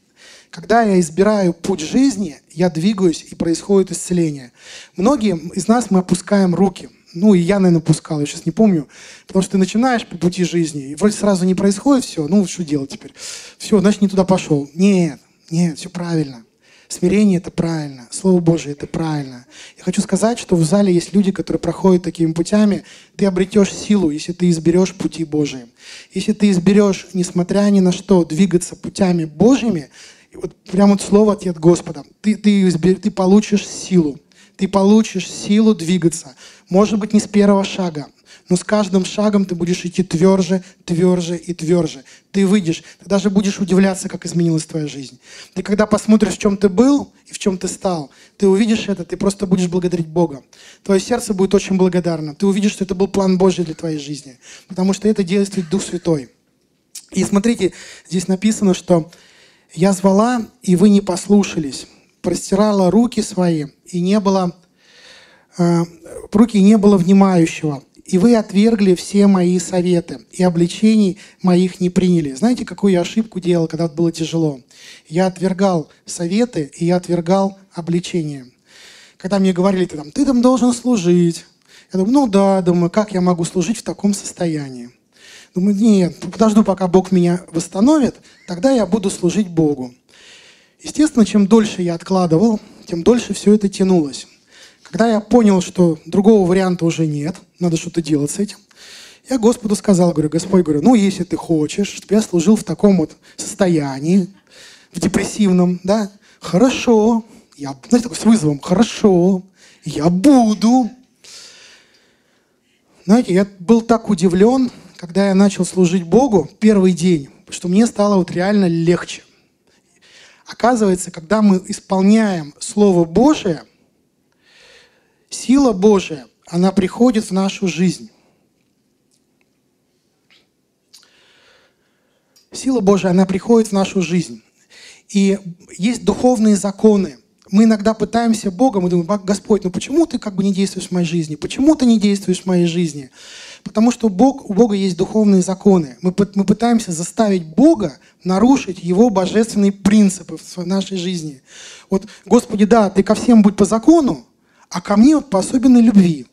Когда я избираю путь жизни, я двигаюсь, и происходит исцеление. Многие из нас мы опускаем руки. Ну, и я, наверное, пускал, я сейчас не помню. Потому что ты начинаешь по пути жизни, и вроде сразу не происходит все. Ну, что делать теперь? Все, значит, не туда пошел. Нет, нет, все правильно. Смирение – это правильно, Слово Божие – это правильно. Я хочу сказать, что в зале есть люди, которые проходят такими путями. Ты обретешь силу, если ты изберешь пути Божии. Если ты изберешь, несмотря ни на что, двигаться путями Божьими, вот прямо вот слово от Господа, ты, ты, избер, ты получишь силу. Ты получишь силу двигаться. Может быть, не с первого шага, но с каждым шагом ты будешь идти тверже, тверже и тверже. Ты выйдешь, ты даже будешь удивляться, как изменилась твоя жизнь. Ты когда посмотришь, в чем ты был и в чем ты стал, ты увидишь это, ты просто будешь благодарить Бога. Твое сердце будет очень благодарно. Ты увидишь, что это был план Божий для твоей жизни. Потому что это действует Дух Святой. И смотрите, здесь написано, что «Я звала, и вы не послушались, простирала руки свои, и не было, э, руки не было внимающего, и вы отвергли все мои советы, и обличений моих не приняли. Знаете, какую я ошибку делал, когда было тяжело? Я отвергал советы, и я отвергал обличения. Когда мне говорили, ты там, ты там должен служить. Я думаю, ну да, думаю, как я могу служить в таком состоянии? Думаю, нет, подожду, пока Бог меня восстановит, тогда я буду служить Богу. Естественно, чем дольше я откладывал, тем дольше все это тянулось. Когда я понял, что другого варианта уже нет, надо что-то делать с этим, я Господу сказал, говорю, Господь, говорю, ну, если ты хочешь, чтобы я служил в таком вот состоянии, в депрессивном, да, хорошо, я, знаете, такой с вызовом, хорошо, я буду. Знаете, я был так удивлен, когда я начал служить Богу первый день, что мне стало вот реально легче. Оказывается, когда мы исполняем Слово Божие, сила Божия, она приходит в нашу жизнь. Сила Божия, она приходит в нашу жизнь. И есть духовные законы. Мы иногда пытаемся Богом и думаем, Господь, ну почему ты как бы не действуешь в моей жизни? Почему ты не действуешь в моей жизни? Потому что Бог, у Бога есть духовные законы. Мы, мы пытаемся заставить Бога нарушить Его божественные принципы в нашей жизни. Вот, Господи, да, ты ко всем будь по закону, а ко мне вот по особенной любви.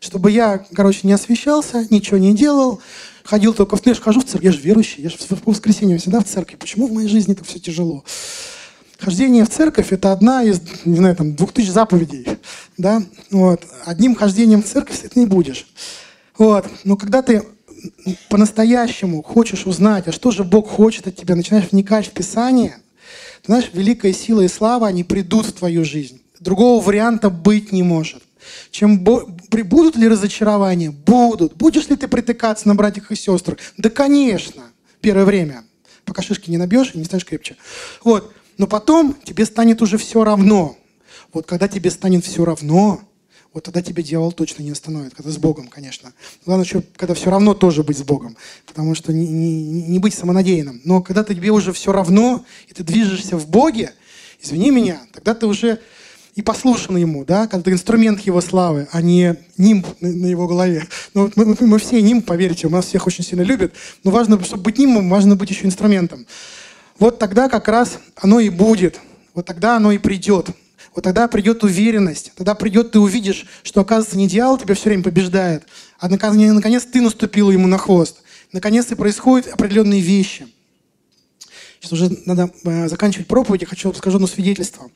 Чтобы я, короче, не освещался, ничего не делал, ходил только в... Я же хожу в церковь, я же верующий, я же в воскресенье всегда в церкви. Почему в моей жизни это все тяжело? Хождение в церковь – это одна из, не знаю, там, двух тысяч заповедей. Да? Вот. Одним хождением в церковь ты не будешь. Вот. Но когда ты по-настоящему хочешь узнать, а что же Бог хочет от тебя, начинаешь вникать в Писание, ты знаешь, великая сила и слава, они придут в твою жизнь. Другого варианта быть не может. Чем. Будут ли разочарования? Будут. Будешь ли ты притыкаться на братьях и сестрах? Да, конечно. Первое время. Пока шишки не набьешь и не станешь крепче. Вот. Но потом тебе станет уже все равно. Вот когда тебе станет все равно, вот тогда тебя дьявол точно не остановит. Когда с Богом, конечно. Главное, еще, когда все равно тоже быть с Богом. Потому что не, не, не быть самонадеянным. Но когда тебе уже все равно, и ты движешься в Боге, извини меня, тогда ты уже и послушан ему, да, ты инструмент его славы, а не нимб на, его голове. Ну, мы, мы, все нимб, поверьте, у нас всех очень сильно любят, но важно, чтобы быть нимбом, важно быть еще инструментом. Вот тогда как раз оно и будет, вот тогда оно и придет. Вот тогда придет уверенность, тогда придет, ты увидишь, что, оказывается, не дьявол тебя все время побеждает, а наконец, ты наступил ему на хвост. Наконец-то происходят определенные вещи. Сейчас уже надо э, заканчивать проповедь, я хочу скажу одно свидетельство.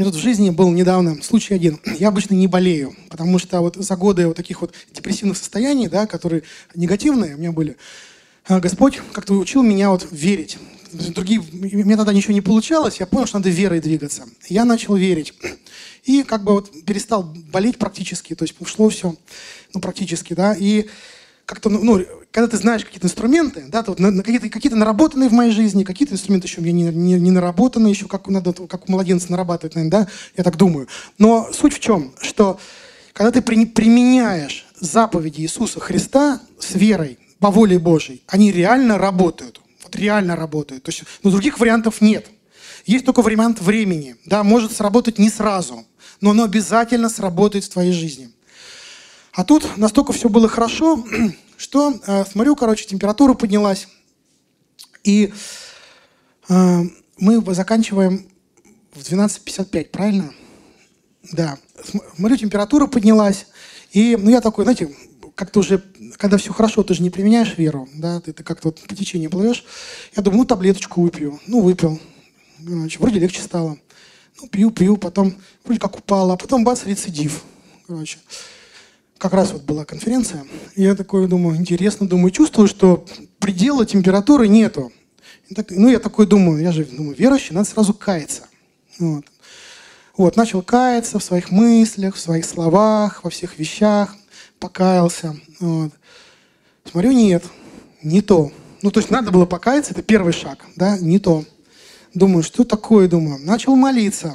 Меня тут в жизни был недавно случай один. Я обычно не болею, потому что вот за годы вот таких вот депрессивных состояний, да, которые негативные у меня были, э, Господь как-то учил меня вот верить другие, меня тогда ничего не получалось, я понял, что надо верой двигаться. Я начал верить. И как бы вот перестал болеть практически, то есть ушло все, ну, практически, да, и как-то, ну, ну когда ты знаешь какие-то инструменты, да, то вот на, на какие-то, какие наработанные в моей жизни, какие-то инструменты еще у меня не, не, не наработаны, еще как надо, как у младенца нарабатывать, наверное, да, я так думаю. Но суть в чем, что когда ты при, применяешь заповеди Иисуса Христа с верой, по воле Божьей, они реально работают вот реально работает. То есть, ну, других вариантов нет. Есть только вариант времени. Да, может сработать не сразу, но оно обязательно сработает в твоей жизни. А тут настолько все было хорошо, что, э, смотрю, короче, температура поднялась. И э, мы заканчиваем в 12.55, правильно? Да. Смотрю, температура поднялась. И ну, я такой, знаете, как-то уже, когда все хорошо, ты же не применяешь веру, да, ты, ты как-то вот по течению плывешь. Я думаю, ну, таблеточку выпью. Ну, выпил. Короче, вроде легче стало. Ну, пью, пью, потом вроде как упало, а потом бац, рецидив. Короче, как раз вот была конференция. Я такой думаю, интересно, думаю, чувствую, что предела температуры нету. Так, ну, я такой думаю, я же думаю, верующий, надо сразу каяться. Вот. Вот, начал каяться в своих мыслях, в своих словах, во всех вещах покаялся. Вот. Смотрю, нет, не то. Ну, то есть надо было покаяться, это первый шаг, да, не то. Думаю, что такое, думаю. Начал молиться.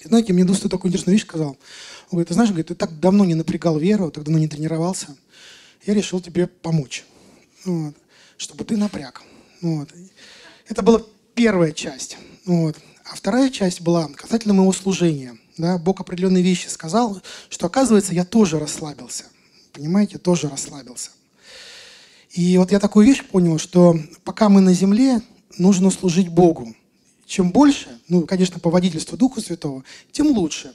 И знаете, мне Дуста такую интересную вещь сказал. Он говорит, ты знаешь, говорит, ты так давно не напрягал веру, так давно не тренировался. Я решил тебе помочь, вот, чтобы ты напряг. Вот. Это была первая часть. Вот. А вторая часть была касательно моего служения – да, Бог определенные вещи сказал, что оказывается я тоже расслабился. Понимаете, тоже расслабился. И вот я такую вещь понял, что пока мы на земле, нужно служить Богу. Чем больше, ну, конечно, по водительству Духа Святого, тем лучше.